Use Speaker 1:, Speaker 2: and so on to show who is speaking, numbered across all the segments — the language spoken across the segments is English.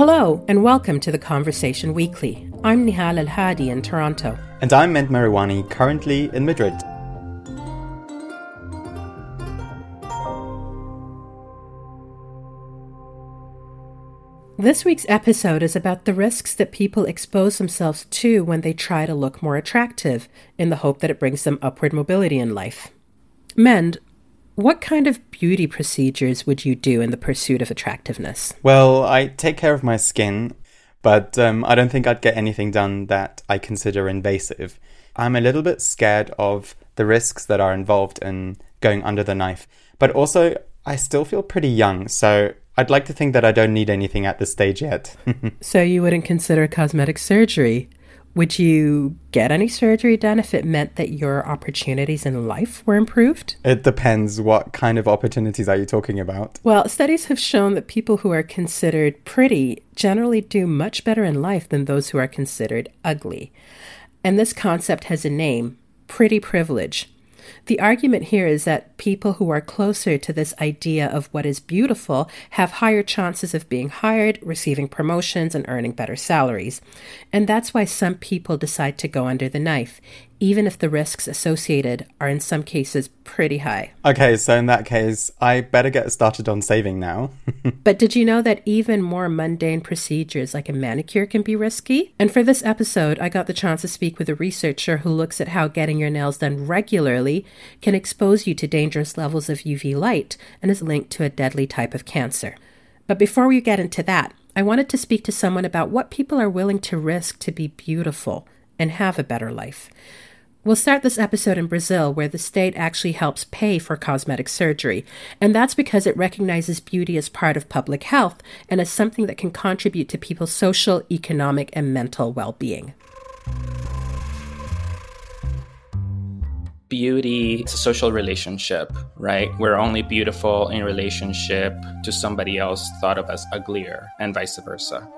Speaker 1: Hello, and welcome to the Conversation Weekly. I'm Nehal El Hadi in Toronto.
Speaker 2: And I'm Mend Mariwany, currently in Madrid.
Speaker 1: This week's episode is about the risks that people expose themselves to when they try to look more attractive in the hope that it brings them upward mobility in life. Mend, what kind of beauty procedures would you do in the pursuit of attractiveness?
Speaker 2: Well, I take care of my skin, but um, I don't think I'd get anything done that I consider invasive. I'm a little bit scared of the risks that are involved in going under the knife, but also I still feel pretty young, so I'd like to think that I don't need anything at this stage yet.
Speaker 1: so you wouldn't consider cosmetic surgery? Would you get any surgery done if it meant that your opportunities in life were improved?
Speaker 2: It depends. What kind of opportunities are you talking about?
Speaker 1: Well, studies have shown that people who are considered pretty generally do much better in life than those who are considered ugly. And this concept has a name pretty privilege. The argument here is that people who are closer to this idea of what is beautiful have higher chances of being hired, receiving promotions, and earning better salaries. And that's why some people decide to go under the knife, even if the risks associated are in some cases pretty high.
Speaker 2: Okay, so in that case, I better get started on saving now.
Speaker 1: but did you know that even more mundane procedures like a manicure can be risky? And for this episode, I got the chance to speak with a researcher who looks at how getting your nails done regularly can expose you to dangerous levels of UV light and is linked to a deadly type of cancer. But before we get into that, I wanted to speak to someone about what people are willing to risk to be beautiful and have a better life. We'll start this episode in Brazil, where the state actually helps pay for cosmetic surgery. And that's because it recognizes beauty as part of public health and as something that can contribute to people's social, economic, and mental well being.
Speaker 3: Beauty is a social relationship, right? We're only beautiful in relationship to somebody else thought of as uglier, and vice versa.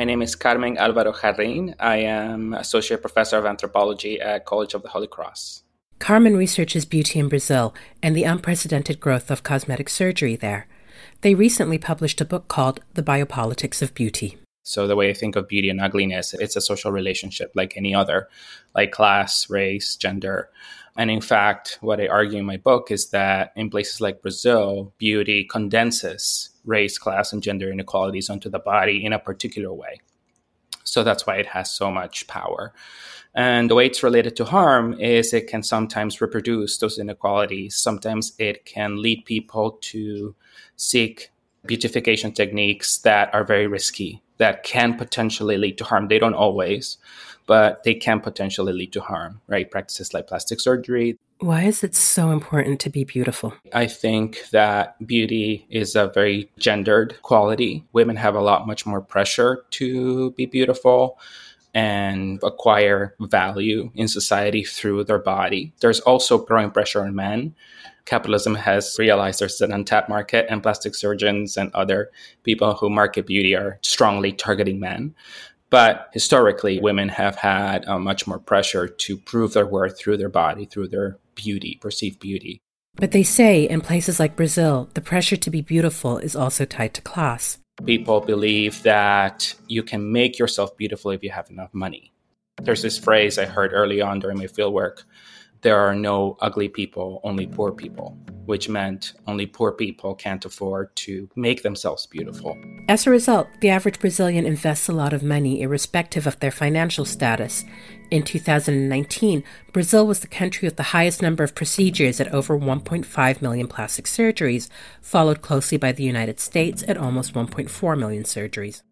Speaker 3: My name is Carmen Alvaro Jarrin. I am Associate Professor of Anthropology at College of the Holy Cross.
Speaker 1: Carmen researches beauty in Brazil and the unprecedented growth of cosmetic surgery there. They recently published a book called The Biopolitics of Beauty.
Speaker 3: So, the way I think of beauty and ugliness, it's a social relationship like any other, like class, race, gender. And in fact, what I argue in my book is that in places like Brazil, beauty condenses race, class, and gender inequalities onto the body in a particular way. So that's why it has so much power. And the way it's related to harm is it can sometimes reproduce those inequalities. Sometimes it can lead people to seek beautification techniques that are very risky, that can potentially lead to harm. They don't always, but they can potentially lead to harm, right? Practices like plastic surgery.
Speaker 1: Why is it so important to be beautiful?
Speaker 3: I think that beauty is a very gendered quality. Women have a lot much more pressure to be beautiful and acquire value in society through their body. There's also growing pressure on men. Capitalism has realized there's an untapped market, and plastic surgeons and other people who market beauty are strongly targeting men. But historically, women have had uh, much more pressure to prove their worth through their body, through their beauty, perceived beauty.
Speaker 1: But they say in places like Brazil, the pressure to be beautiful is also tied to class.
Speaker 3: People believe that you can make yourself beautiful if you have enough money. There's this phrase I heard early on during my fieldwork there are no ugly people, only poor people, which meant only poor people can't afford to make themselves beautiful.
Speaker 1: As a result, the average Brazilian invests a lot of money irrespective of their financial status. In 2019, Brazil was the country with the highest number of procedures at over 1.5 million plastic surgeries, followed closely by the United States at almost 1.4 million surgeries.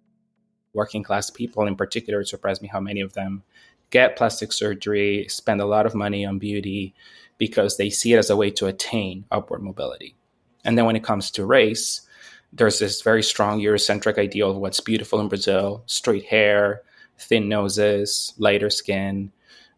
Speaker 3: Working class people, in particular, it surprised me how many of them get plastic surgery, spend a lot of money on beauty because they see it as a way to attain upward mobility. And then when it comes to race, there's this very strong Eurocentric ideal of what's beautiful in Brazil straight hair, thin noses, lighter skin.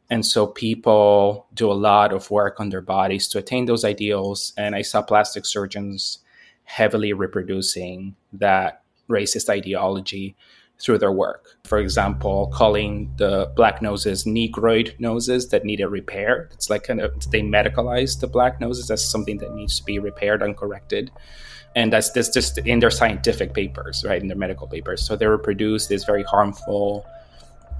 Speaker 3: And so people do a lot of work on their bodies to attain those ideals. And I saw plastic surgeons heavily reproducing that racist ideology through their work. For example, calling the black noses negroid noses that needed repair. It's like kind of they medicalize the black noses as something that needs to be repaired and corrected. And that's just in their scientific papers, right? In their medical papers. So they reproduce these very harmful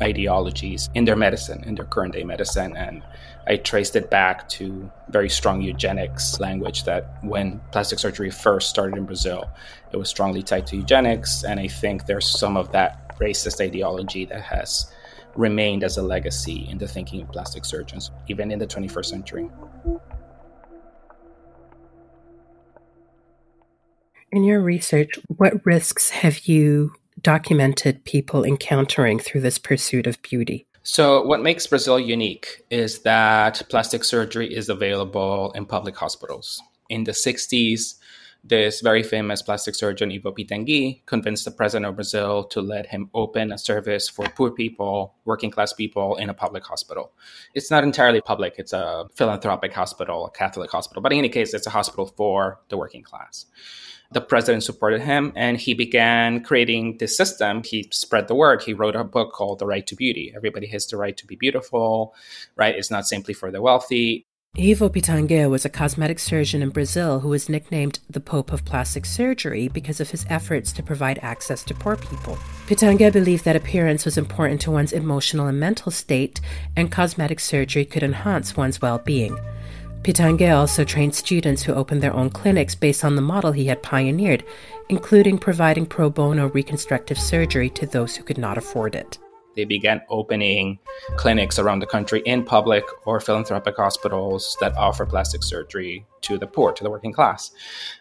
Speaker 3: ideologies in their medicine, in their current day medicine. And I traced it back to very strong eugenics language that when plastic surgery first started in Brazil, it was strongly tied to eugenics. And I think there's some of that racist ideology that has remained as a legacy in the thinking of plastic surgeons, even in the 21st century.
Speaker 1: In your research, what risks have you documented people encountering through this pursuit of beauty?
Speaker 3: So, what makes Brazil unique is that plastic surgery is available in public hospitals. In the 60s, this very famous plastic surgeon, Ivo Pitanguy, convinced the president of Brazil to let him open a service for poor people, working class people in a public hospital. It's not entirely public, it's a philanthropic hospital, a Catholic hospital, but in any case, it's a hospital for the working class the president supported him and he began creating this system. He spread the word. He wrote a book called The Right to Beauty. Everybody has the right to be beautiful, right? It's not simply for the wealthy.
Speaker 1: Ivo Pitanguy was a cosmetic surgeon in Brazil who was nicknamed the Pope of Plastic Surgery because of his efforts to provide access to poor people. Pitanguy believed that appearance was important to one's emotional and mental state, and cosmetic surgery could enhance one's well being. Pitanguy also trained students who opened their own clinics based on the model he had pioneered, including providing pro bono reconstructive surgery to those who could not afford it.
Speaker 3: They began opening clinics around the country in public or philanthropic hospitals that offer plastic surgery to the poor, to the working class.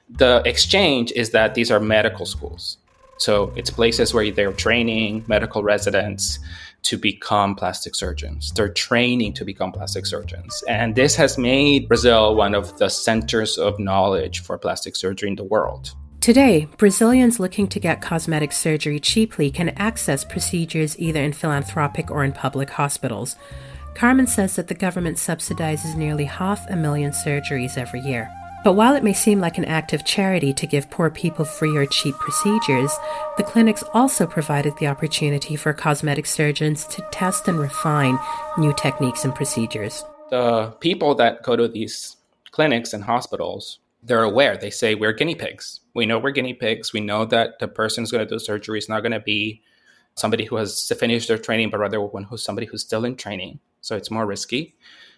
Speaker 3: The exchange is that these are medical schools. So it's places where they're training medical residents to become plastic surgeons. They're training to become plastic surgeons. And this has made Brazil one of the centers of knowledge for plastic surgery in the world.
Speaker 1: Today, Brazilians looking to get cosmetic surgery cheaply can access procedures either in philanthropic or in public hospitals. Carmen says that the government subsidizes nearly half a million surgeries every year. But while it may seem like an act of charity to give poor people free or cheap procedures, the clinics also provided the opportunity for cosmetic surgeons to test and refine new techniques and procedures.
Speaker 3: The people that go to these clinics and hospitals, they're aware. They say, We're guinea pigs. We know we're guinea pigs. We know that the person who's going to do surgery is not going to be somebody who has finished their training, but rather one who's somebody who's still in training. So it's more risky.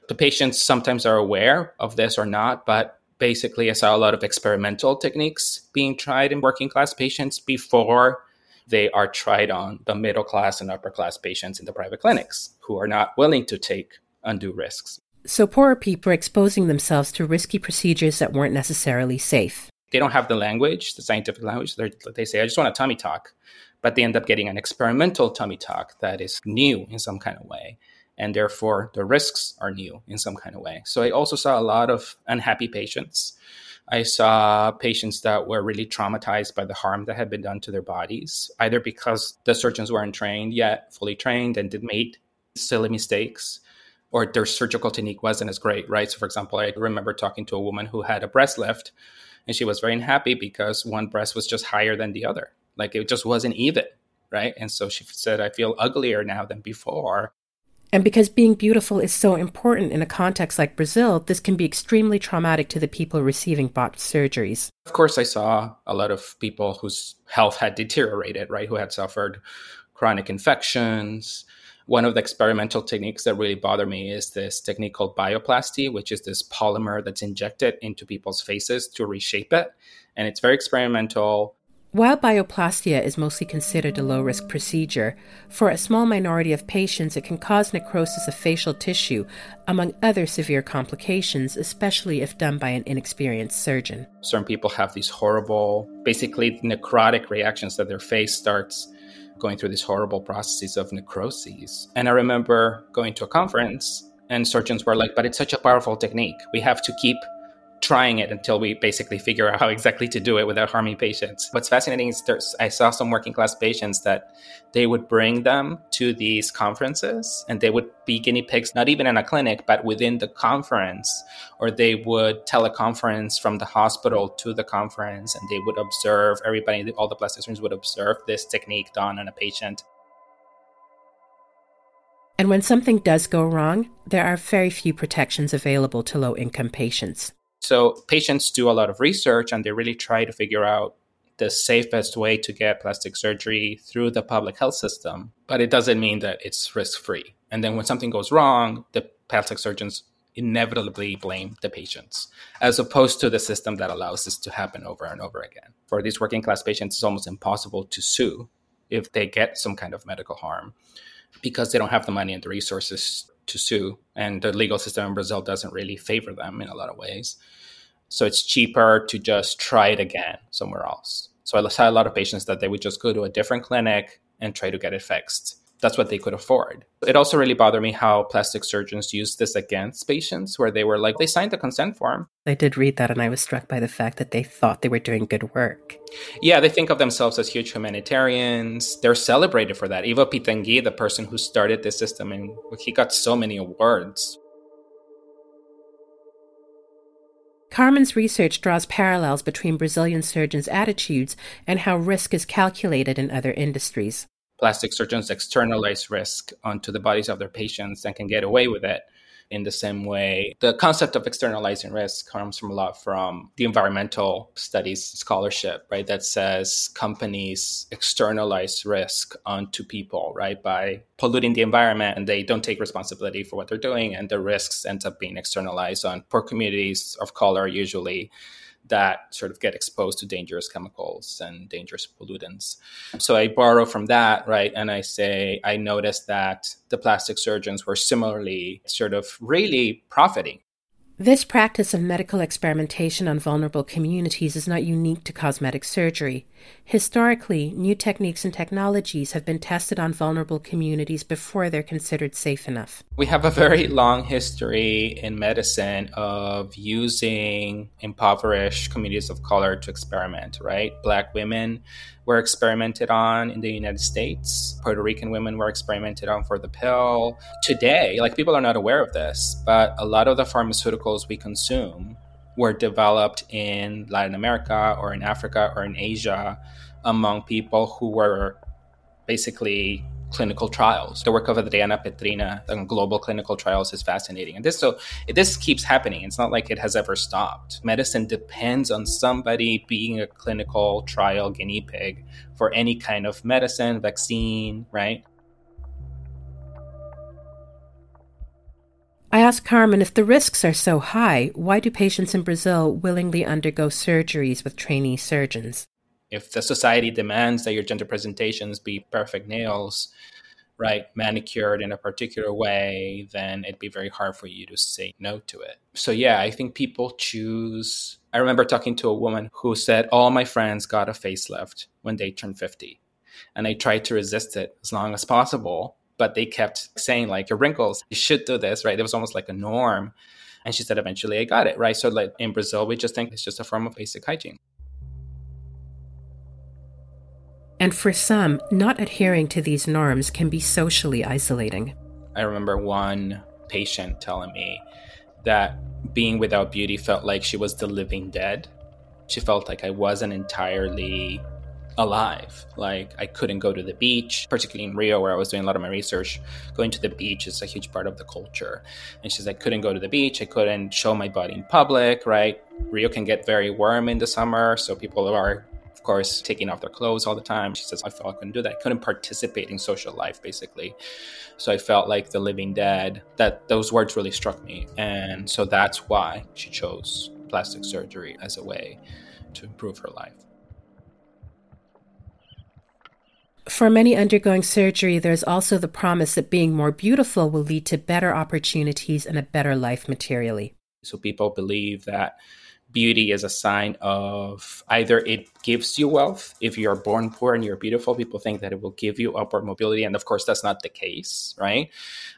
Speaker 3: The patients sometimes are aware of this or not, but basically, I saw a lot of experimental techniques being tried in working class patients before they are tried on the middle class and upper class patients in the private clinics who are not willing to take undue risks.
Speaker 1: So, poorer people are exposing themselves to risky procedures that weren't necessarily safe.
Speaker 3: They don't have the language, the scientific language. They're, they say, I just want a tummy tuck. But they end up getting an experimental tummy tuck that is new in some kind of way and therefore the risks are new in some kind of way. So I also saw a lot of unhappy patients. I saw patients that were really traumatized by the harm that had been done to their bodies, either because the surgeons weren't trained yet, fully trained, and did made silly mistakes, or their surgical technique wasn't as great, right? So, for example, I remember talking to a woman who had a breast lift, and she was very unhappy because one breast was just higher than the other. Like it just wasn't even, right? And so she said, I feel uglier now than before.
Speaker 1: And because being beautiful is so important in a context like Brazil, this can be extremely traumatic to the people receiving botched surgeries.
Speaker 3: Of course, I saw a lot of people whose health had deteriorated, right? Who had suffered chronic infections. One of the experimental techniques that really bother me is this technique called bioplasty, which is this polymer that's injected into people's faces to reshape it. And it's very experimental.
Speaker 1: While bioplastia is mostly considered a low risk procedure, for a small minority of patients it can cause necrosis of facial tissue, among other severe complications, especially if done by an inexperienced surgeon.
Speaker 3: Certain people have these horrible, basically necrotic reactions that their face starts going through these horrible processes of necrosis. And I remember going to a conference and surgeons were like, but it's such a powerful technique. We have to keep trying it until we basically figure out how exactly to do it without harming patients. What's fascinating is there's, I saw some working class patients that they would bring them to these conferences and they would be guinea pigs, not even in a clinic, but within the conference, or they would teleconference from the hospital to the conference and they would observe everybody, all the plastic surgeons would observe this technique done on a patient.
Speaker 1: And when something does go wrong, there are very few protections available to low income patients.
Speaker 3: So patients do a lot of research and they really try to figure out the safest way to get plastic surgery through the public health system. But it doesn't mean that it's risk free. And then when something goes wrong, the plastic surgeons inevitably blame the patients, as opposed to the system that allows this to happen over and over again. For these working class patients, it's almost impossible to sue if they get some kind of medical harm because they don't have the money and the resources to sue. And the legal system in Brazil doesn't really favor them in a lot of ways. So it's cheaper to just try it again somewhere else. So I saw a lot of patients that they would just go to a different clinic and try to get it fixed that's what they could afford. It also really bothered me how plastic surgeons used this against patients, where they were like, they signed the consent form.
Speaker 1: I did read that, and I was struck by the fact that they thought they were doing good work.
Speaker 3: Yeah, they think of themselves as huge humanitarians. They're celebrated for that. Ivo Pitanguy, the person who started this system, and he got so many awards.
Speaker 1: Carmen's research draws parallels between Brazilian surgeons' attitudes and how risk is calculated in other industries
Speaker 3: plastic surgeons externalize risk onto the bodies of their patients and can get away with it in the same way. The concept of externalizing risk comes from a lot from the environmental studies scholarship, right? That says companies externalize risk onto people, right? By polluting the environment and they don't take responsibility for what they're doing and the risks end up being externalized on poor communities of color usually that sort of get exposed to dangerous chemicals and dangerous pollutants. So I borrow from that, right? And I say, I noticed that the plastic surgeons were similarly sort of really profiting
Speaker 1: this practice of medical experimentation on vulnerable communities is not unique to cosmetic surgery. Historically, new techniques and technologies have been tested on vulnerable communities before they're considered safe enough.
Speaker 3: We have a very long history in medicine of using impoverished communities of color to experiment, right? Black women were experimented on in the United States. Puerto Rican women were experimented on for the pill. Today, like people are not aware of this, but a lot of the pharmaceuticals we consume were developed in Latin America or in Africa or in Asia among people who were basically clinical trials. The work of Adriana Petryna on global clinical trials is fascinating. And this so this keeps happening. It's not like it has ever stopped. Medicine depends on somebody being a clinical trial guinea pig for any kind of medicine, vaccine, right?
Speaker 1: I asked Carmen if the risks are so high, why do patients in Brazil willingly undergo surgeries with trainee surgeons?
Speaker 3: If the society demands that your gender presentations be perfect nails, right, manicured in a particular way, then it'd be very hard for you to say no to it. So, yeah, I think people choose. I remember talking to a woman who said, All my friends got a facelift when they turned 50. And I tried to resist it as long as possible, but they kept saying, like, your wrinkles, you should do this, right? It was almost like a norm. And she said, eventually I got it, right? So, like in Brazil, we just think it's just a form of basic hygiene.
Speaker 1: And for some, not adhering to these norms can be socially isolating.
Speaker 3: I remember one patient telling me that being without beauty felt like she was the living dead. She felt like I wasn't entirely alive. Like I couldn't go to the beach, particularly in Rio, where I was doing a lot of my research. Going to the beach is a huge part of the culture. And she's like, I couldn't go to the beach. I couldn't show my body in public, right? Rio can get very warm in the summer. So people are of course, taking off their clothes all the time. She says, I felt I couldn't do that. I couldn't participate in social life, basically. So I felt like the living dead. That those words really struck me. And so that's why she chose plastic surgery as a way to improve her life.
Speaker 1: For many undergoing surgery, there's also the promise that being more beautiful will lead to better opportunities and a better life materially.
Speaker 3: So people believe that beauty is a sign of either it gives you wealth. If you're born poor and you're beautiful, people think that it will give you upward mobility. And of course, that's not the case, right?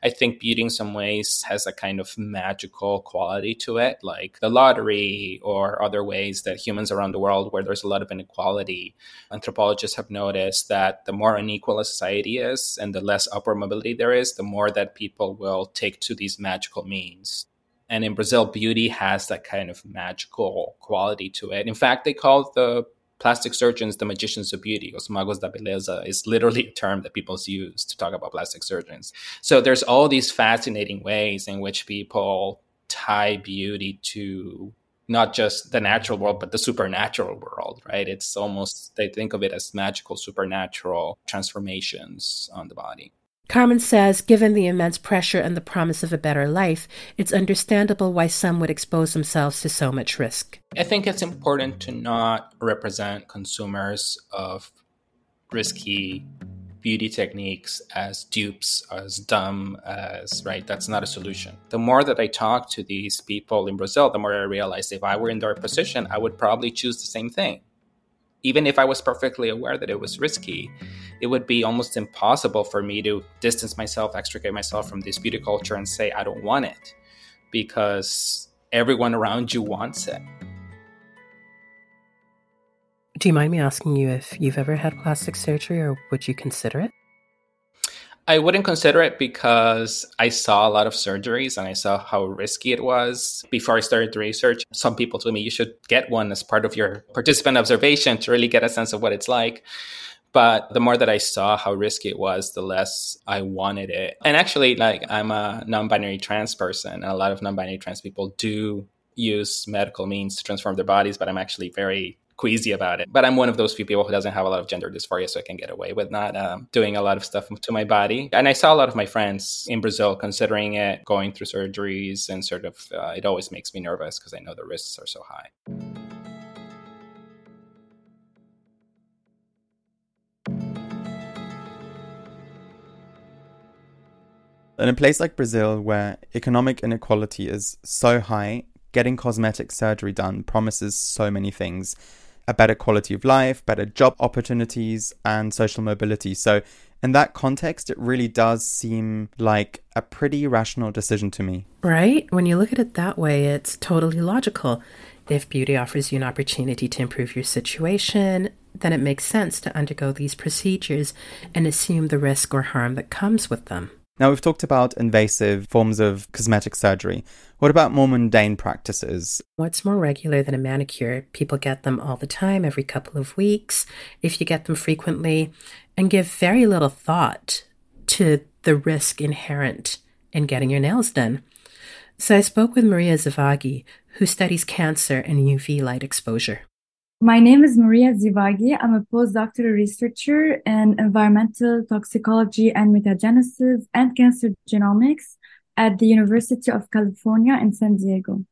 Speaker 3: I think beauty in some ways has a kind of magical quality to it, like the lottery or other ways that humans around the world where there's a lot of inequality. Anthropologists have noticed that the more unequal a society is and the less upward mobility there is, the more that people will take to these magical means and in Brazil, beauty has that kind of magical quality to it. In fact, they call the plastic surgeons the magicians of beauty. Os magos da beleza is literally a term that people use to talk about plastic surgeons. So there's all these fascinating ways in which people tie beauty to not just the natural world, but the supernatural world, right? It's almost, they think of it as magical, supernatural transformations on the body.
Speaker 1: Carmen says, given the immense pressure and the promise of a better life, it's understandable why some would expose themselves to so much risk.
Speaker 3: I think it's important to not represent consumers of risky beauty techniques as dupes, as dumb, as right. That's not a solution. The more that I talk to these people in Brazil, the more I realize if I were in their position, I would probably choose the same thing even if I was perfectly aware that it was risky, it would be almost impossible for me to distance myself, extricate myself from this beauty culture and say, I don't want it because everyone around you wants it.
Speaker 1: Do you mind me asking you if you've ever had plastic surgery or would you consider it?
Speaker 3: I wouldn't consider it because I saw a lot of surgeries and I saw how risky it was. Before I started the research, some people told me you should get one as part of your participant observation to really get a sense of what it's like. But the more that I saw how risky it was, the less I wanted it. And actually, like I'm a non binary trans person, and a lot of non binary trans people do use medical means to transform their bodies, but I'm actually very queasy about it. But I'm one of those few people who doesn't have a lot of gender dysphoria, so I can get away with not um, doing a lot of stuff to my body. And I saw a lot of my friends in Brazil considering it, going through surgeries, and sort of uh, it always makes me nervous because I know the risks are so high.
Speaker 2: In a place like Brazil, where economic inequality is so high, getting cosmetic surgery done promises so many things a better quality of life, better job opportunities, and social mobility. So, in that context, it really does seem like a pretty rational decision to me.
Speaker 1: Right? When you look at it that way, it's totally logical. If beauty offers you an opportunity to improve your situation, then it makes sense to undergo these procedures and assume the risk or harm that comes with them.
Speaker 2: Now, we've talked about invasive forms of cosmetic surgery. What about more mundane practices?
Speaker 1: What's more regular than a manicure? People get them all the time, every couple of weeks, if you get them frequently, and give very little thought to the risk inherent in getting your nails done. So I spoke with Maria Zhivagui, who studies cancer and UV light exposure.
Speaker 4: My name is Maria Zhivagui. I'm a postdoctoral researcher in environmental toxicology and mutagenesis and cancer genomics at the University of California in San Diego.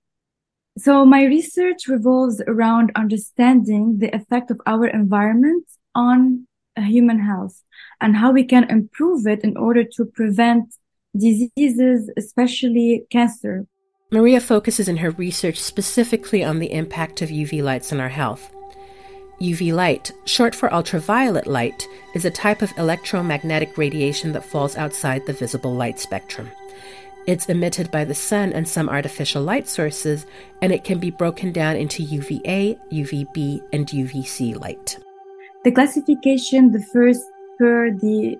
Speaker 4: So my research revolves around understanding the effect of our environment on human health and how we can improve it in order to prevent diseases, especially cancer.
Speaker 1: Maria focuses in her research specifically on the impact of UV lights on our health. UV light, short for ultraviolet light, is a type of electromagnetic radiation that falls outside the visible light spectrum. It's emitted by the sun and some artificial light sources, and it can be broken down into UVA, UVB, and UVC light.
Speaker 4: The classification differs per the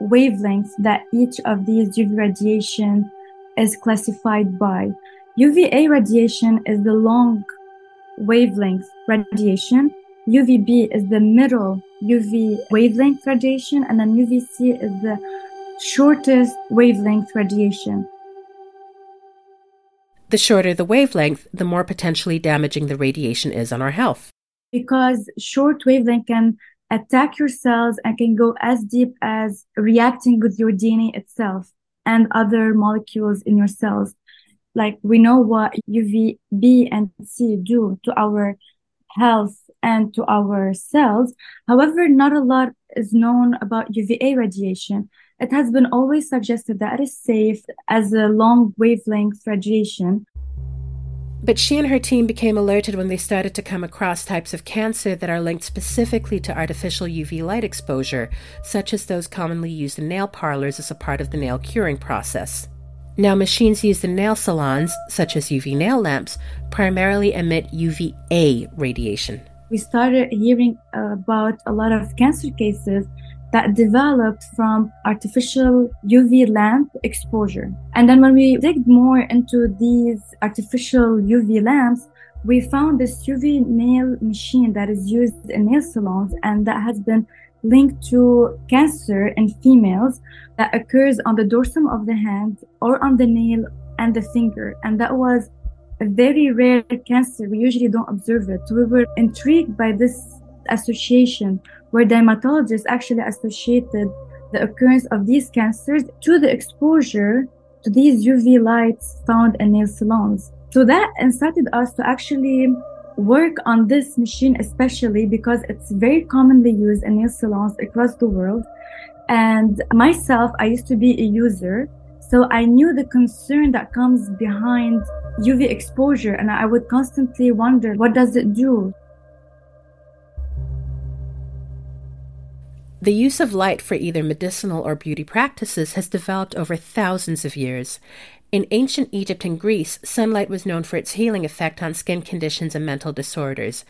Speaker 4: wavelengths that each of these UV radiation is classified by. UVA radiation is the long wavelength radiation UVB is the middle UV wavelength radiation, and then UVC is the shortest wavelength radiation.
Speaker 1: The shorter the wavelength, the more potentially damaging the radiation is on our health.
Speaker 4: Because short wavelength can attack your cells and can go as deep as reacting with your DNA itself and other molecules in your cells. Like we know what UVB and C do to our health and to our cells. However, not a lot is known about UVA radiation. It has been always suggested that it is safe as a long wavelength radiation.
Speaker 1: But she and her team became alerted when they started to come across types of cancer that are linked specifically to artificial UV light exposure, such as those commonly used in nail parlors as a part of the nail curing process. Now, machines used in nail salons, such as UV nail lamps, primarily emit UVA radiation.
Speaker 4: We started hearing about a lot of cancer cases that developed from artificial UV lamp exposure. And then when we dig more into these artificial UV lamps, we found this UV nail machine that is used in nail salons and that has been linked to cancer in females that occurs on the dorsum of the hand or on the nail and the finger. And that was very rare cancer. We usually don't observe it. We were intrigued by this association where dermatologists actually associated the occurrence of these cancers to the exposure to these UV lights found in nail salons. So that incited us to actually work on this machine, especially because it's very commonly used in nail salons across the world. And myself, I used to be a user. So I knew the concern that comes behind UV exposure. And I would constantly wonder, what does it do?
Speaker 1: The use of light for either medicinal or beauty practices has developed over thousands of years. In ancient Egypt and Greece, sunlight was known for its healing effect on skin conditions and mental disorders.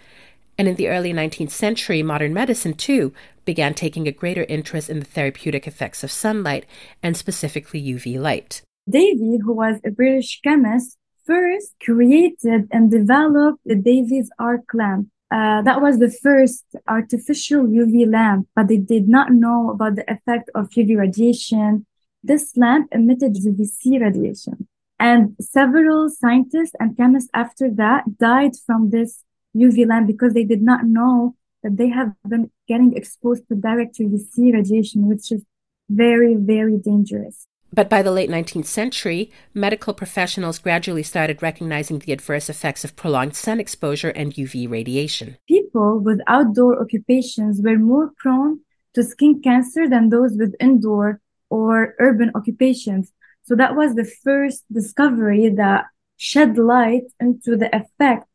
Speaker 1: And in the early 19th century, modern medicine, too, began taking a greater interest in the therapeutic effects of sunlight, and specifically UV light.
Speaker 4: Davy, who was a British chemist, first created and developed the Davy's arc lamp uh, that was the first artificial UV lamp, but they did not know about the effect of UV radiation. This lamp emitted UVC radiation. And several scientists and chemists after that died from this UV lamp because they did not know that they have been getting exposed to direct UVC radiation, which is very, very dangerous.
Speaker 1: But by the late 19th century, medical professionals gradually started recognizing the adverse effects of prolonged sun exposure and UV radiation.
Speaker 4: People with outdoor occupations were more prone to skin cancer than those with indoor or urban occupations. So that was the first discovery that shed light into the effects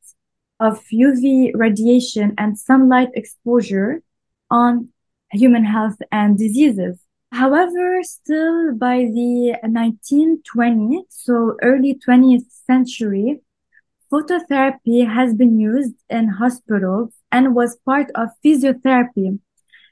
Speaker 4: of UV radiation and sunlight exposure on human health and diseases. However, still by the 1920s, so early 20th century, phototherapy has been used in hospitals and was part of physiotherapy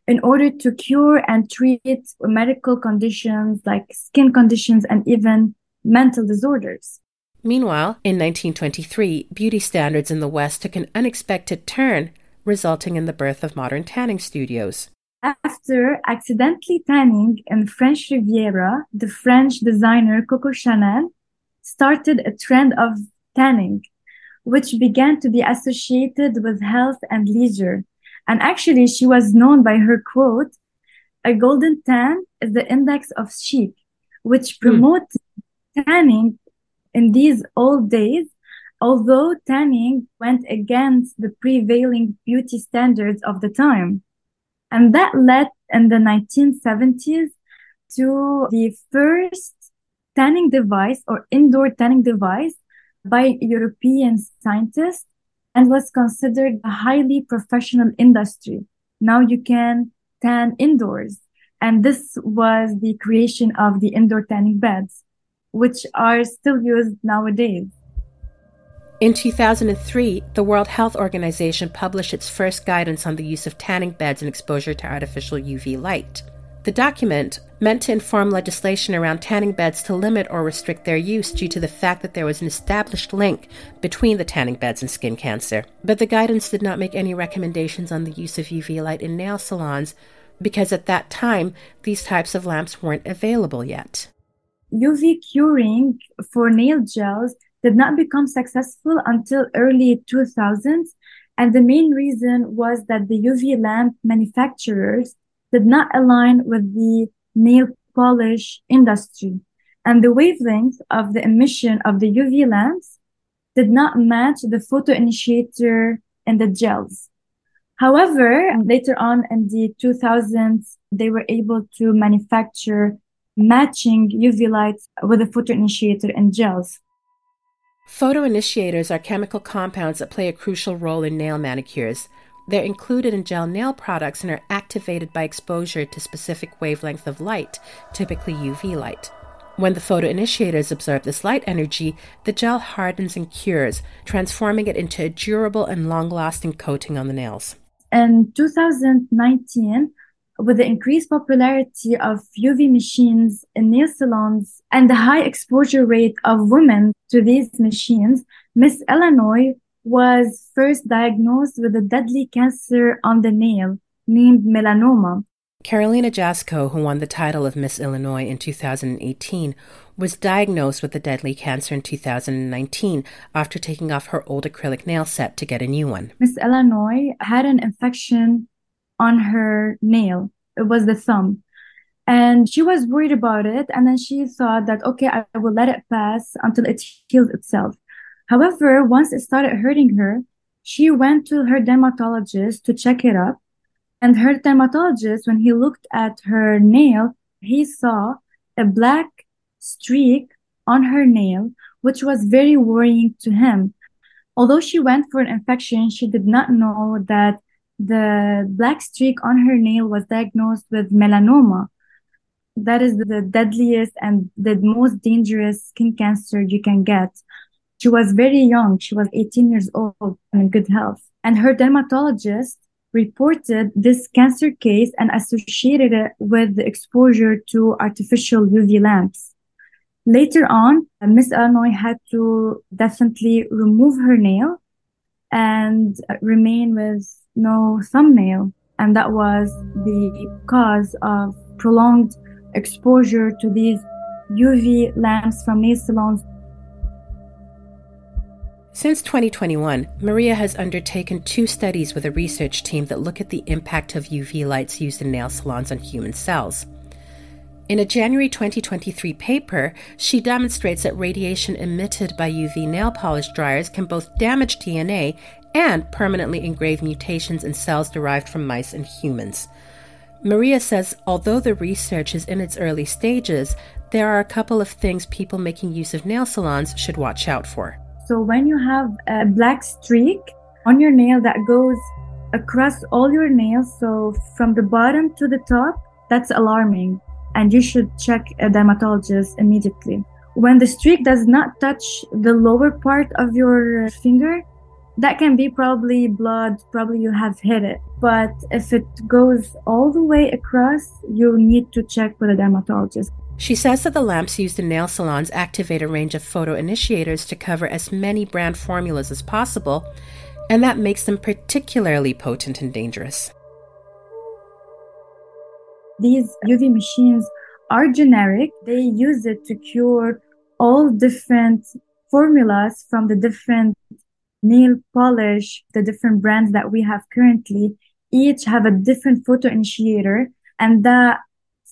Speaker 4: in order to cure and treat medical conditions like skin conditions and even mental disorders.
Speaker 1: Meanwhile, in 1923, beauty standards in the West took an unexpected turn, resulting in the birth of modern tanning studios.
Speaker 4: After accidentally tanning in French Riviera, the French designer Coco Chanel started a trend of tanning, which began to be associated with health and leisure. And actually, she was known by her quote, a golden tan is the index of chic, which hmm. promotes mm. tanning in these old days, although tanning went against the prevailing beauty standards of the time. And that led in the 1970s to the first tanning device or indoor tanning device by European scientists and was considered a highly professional industry. Now you can tan indoors. And this was the creation of the indoor tanning beds, which are still used nowadays.
Speaker 1: In 2003, the World Health Organization published its first guidance on the use of tanning beds and exposure to artificial UV light. The document, meant to inform legislation around tanning beds to limit or restrict their use due to the fact that there was an established link between the tanning beds and skin cancer. But the guidance did not make any recommendations on the use of UV light in nail salons because at that time, these types of lamps weren't available yet.
Speaker 4: UV curing for nail gels did not become successful until early 2000s. And the main reason was that the UV lamp manufacturers did not align with the nail polish industry. And the wavelength of the emission of the UV lamps did not match the photo initiator in the gels. However, later on in the 2000s, they were able to manufacture matching UV lights with a photoinitiator in gels.
Speaker 1: Photoinitiators are chemical compounds that play a crucial role in nail manicures. They're included in gel nail products and are activated by exposure to specific wavelength of light, typically UV light. When the photoinitiators absorb this light energy, the gel hardens and cures, transforming it into a durable and long lasting coating on the nails.
Speaker 4: In 2019, with the increased popularity of UV machines in nail salons and the high exposure rate of women to these machines, Miss Illinois was first diagnosed with a deadly cancer on the nail named melanoma.
Speaker 1: Karolina Jasko, who won the title of Miss Illinois in 2018, was diagnosed with the deadly cancer in 2019 after taking off her old acrylic nail set to get a new one.
Speaker 4: Miss Illinois had an infection on her nail. It was the thumb. And she was worried about it. And then she thought that, okay, I will let it pass until it heals itself. However, once it started hurting her, she went to her dermatologist to check it up. And her dermatologist, when he looked at her nail, he saw a black streak on her nail, which was very worrying to him. Although she went for an infection, she did not know that the black streak on her nail was diagnosed with melanoma. That is the deadliest and the most dangerous skin cancer you can get. She was very young. She was 18 years old and in good health. And her dermatologist reported this cancer case and associated it with the exposure to artificial UV lamps. Later on, Miss Illinois had to definitely remove her nail and remain with no thumbnail. And that was the cause of prolonged exposure to these UV lamps from nail salons
Speaker 1: since 2021, Maria has undertaken two studies with a research team that look at the impact of UV lights used in nail salons on human cells. In a January 2023 paper, she demonstrates that radiation emitted by UV nail polish dryers can both damage DNA and permanently engrave mutations in cells derived from mice and humans. Maria says although the research is in its early stages, there are a couple of things people making use of nail salons should watch out for.
Speaker 4: So when you have a black streak on your nail that goes across all your nails, so from the bottom to the top, that's alarming. And you should check a dermatologist immediately. When the streak does not touch the lower part of your finger, that can be probably blood, probably you have hit it. But if it goes all the way across, you need to check with a dermatologist.
Speaker 1: She says that the lamps used in nail salons activate a range of photoinitiators to cover as many brand formulas as possible, and that makes them particularly potent and dangerous.
Speaker 4: These UV machines are generic. They use it to cure all different formulas from the different nail polish, the different brands that we have currently. Each have a different photo initiator and that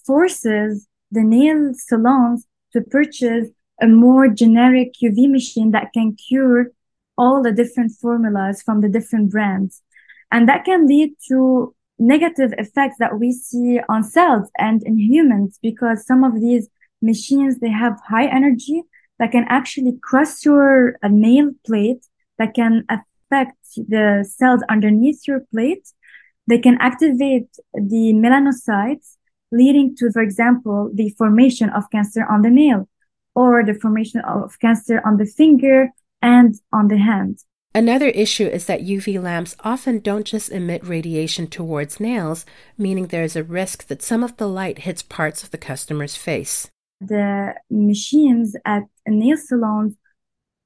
Speaker 4: forces the nail salons to purchase a more generic UV machine that can cure all the different formulas from the different brands. And that can lead to negative effects that we see on cells and in humans because some of these machines, they have high energy that can actually cross your uh, nail plate that can affect the cells underneath your plate. They can activate the melanocytes leading to, for example, the formation of cancer on the nail or the formation of cancer on the finger and on the hand.
Speaker 1: Another issue is that UV lamps often don't just emit radiation towards nails, meaning there is a risk that some of the light hits parts of the customer's face.
Speaker 4: The machines at nail salons,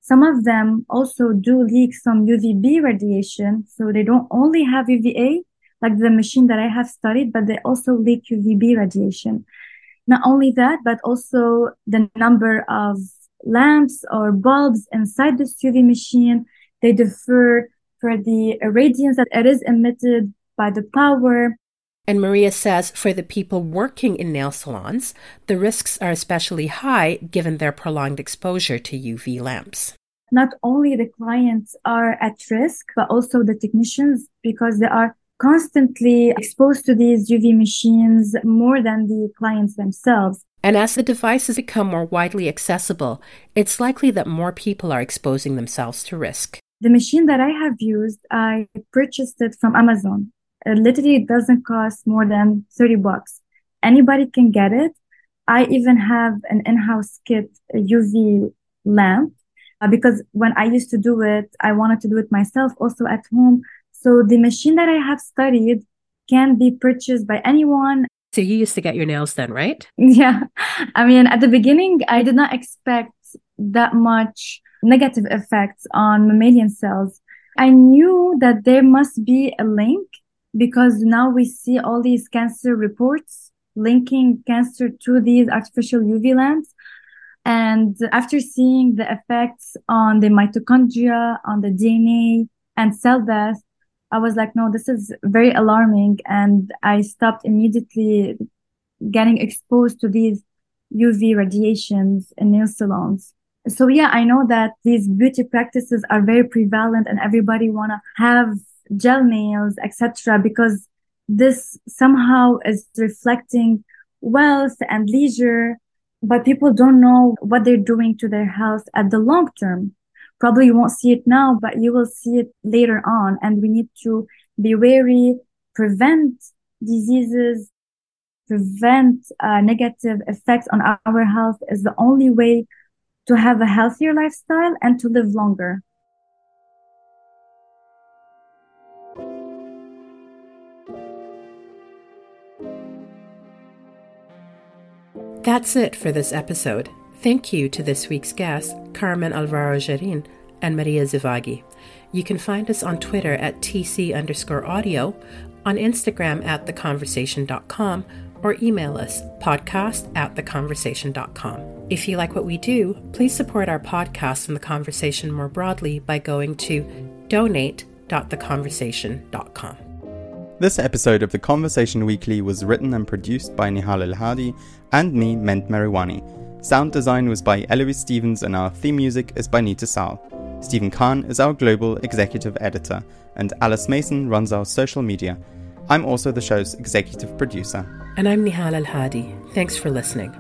Speaker 4: some of them also do leak some UVB radiation. So they don't only have UVA, like the machine that I have studied, but they also leak UVB radiation. Not only that, but also the number of lamps or bulbs inside this UV machine, they differ for the irradiance that it is emitted by the power.
Speaker 1: And Maria says for the people working in nail salons, the risks are especially high given their prolonged exposure to UV lamps.
Speaker 4: Not only the clients are at risk, but also the technicians because they are constantly exposed to these UV machines more than the clients themselves.
Speaker 1: And as the devices become more widely accessible, it's likely that more people are exposing themselves to risk.
Speaker 4: The machine that I have used, I purchased it from Amazon. It literally it doesn't cost more than 30 bucks. Anybody can get it. I even have an in-house kit, a UV lamp, uh, because when I used to do it, I wanted to do it myself also at home. So the machine that I have studied can be purchased by anyone.
Speaker 1: So you used to get your nails done, right?
Speaker 4: Yeah. I mean, at the beginning, I did not expect that much negative effects on mammalian cells. I knew that there must be a link because now we see all these cancer reports linking cancer to these artificial UV lamps. And after seeing the effects on the mitochondria, on the DNA and cell death, I was like, no, this is very alarming. And I stopped immediately getting exposed to these UV radiations in nail salons. So yeah, I know that these beauty practices are very prevalent and everybody want to have gel nails, etc. because this somehow is reflecting wealth and leisure, but people don't know what they're doing to their health at the long term. Probably you won't see it now, but you will see it later on. And we need to be wary, prevent diseases, prevent uh, negative effects on our health is the only way to have a healthier lifestyle and to live longer.
Speaker 1: That's it for this episode. Thank you to this week's guests, Carmen Alvaro Jarrín and Maria Zhivagui. You can find us on Twitter at TC underscore audio, on Instagram at theconversation.com, or email us podcast at theconversation.com. If you like what we do, please support our podcast and the conversation more broadly by going to donate.theconversation.com.
Speaker 2: This episode of The Conversation Weekly was written and produced by Nehal El Hadi and me, Mend Mariwany. Sound design was by Eloise Stevens and our theme music is by Neeta Sarl. Stephen Kahn is our global executive editor, and Alice Mason runs our social media. I'm also the show's executive producer.
Speaker 1: And I'm Nehal El Hadi. Thanks for listening.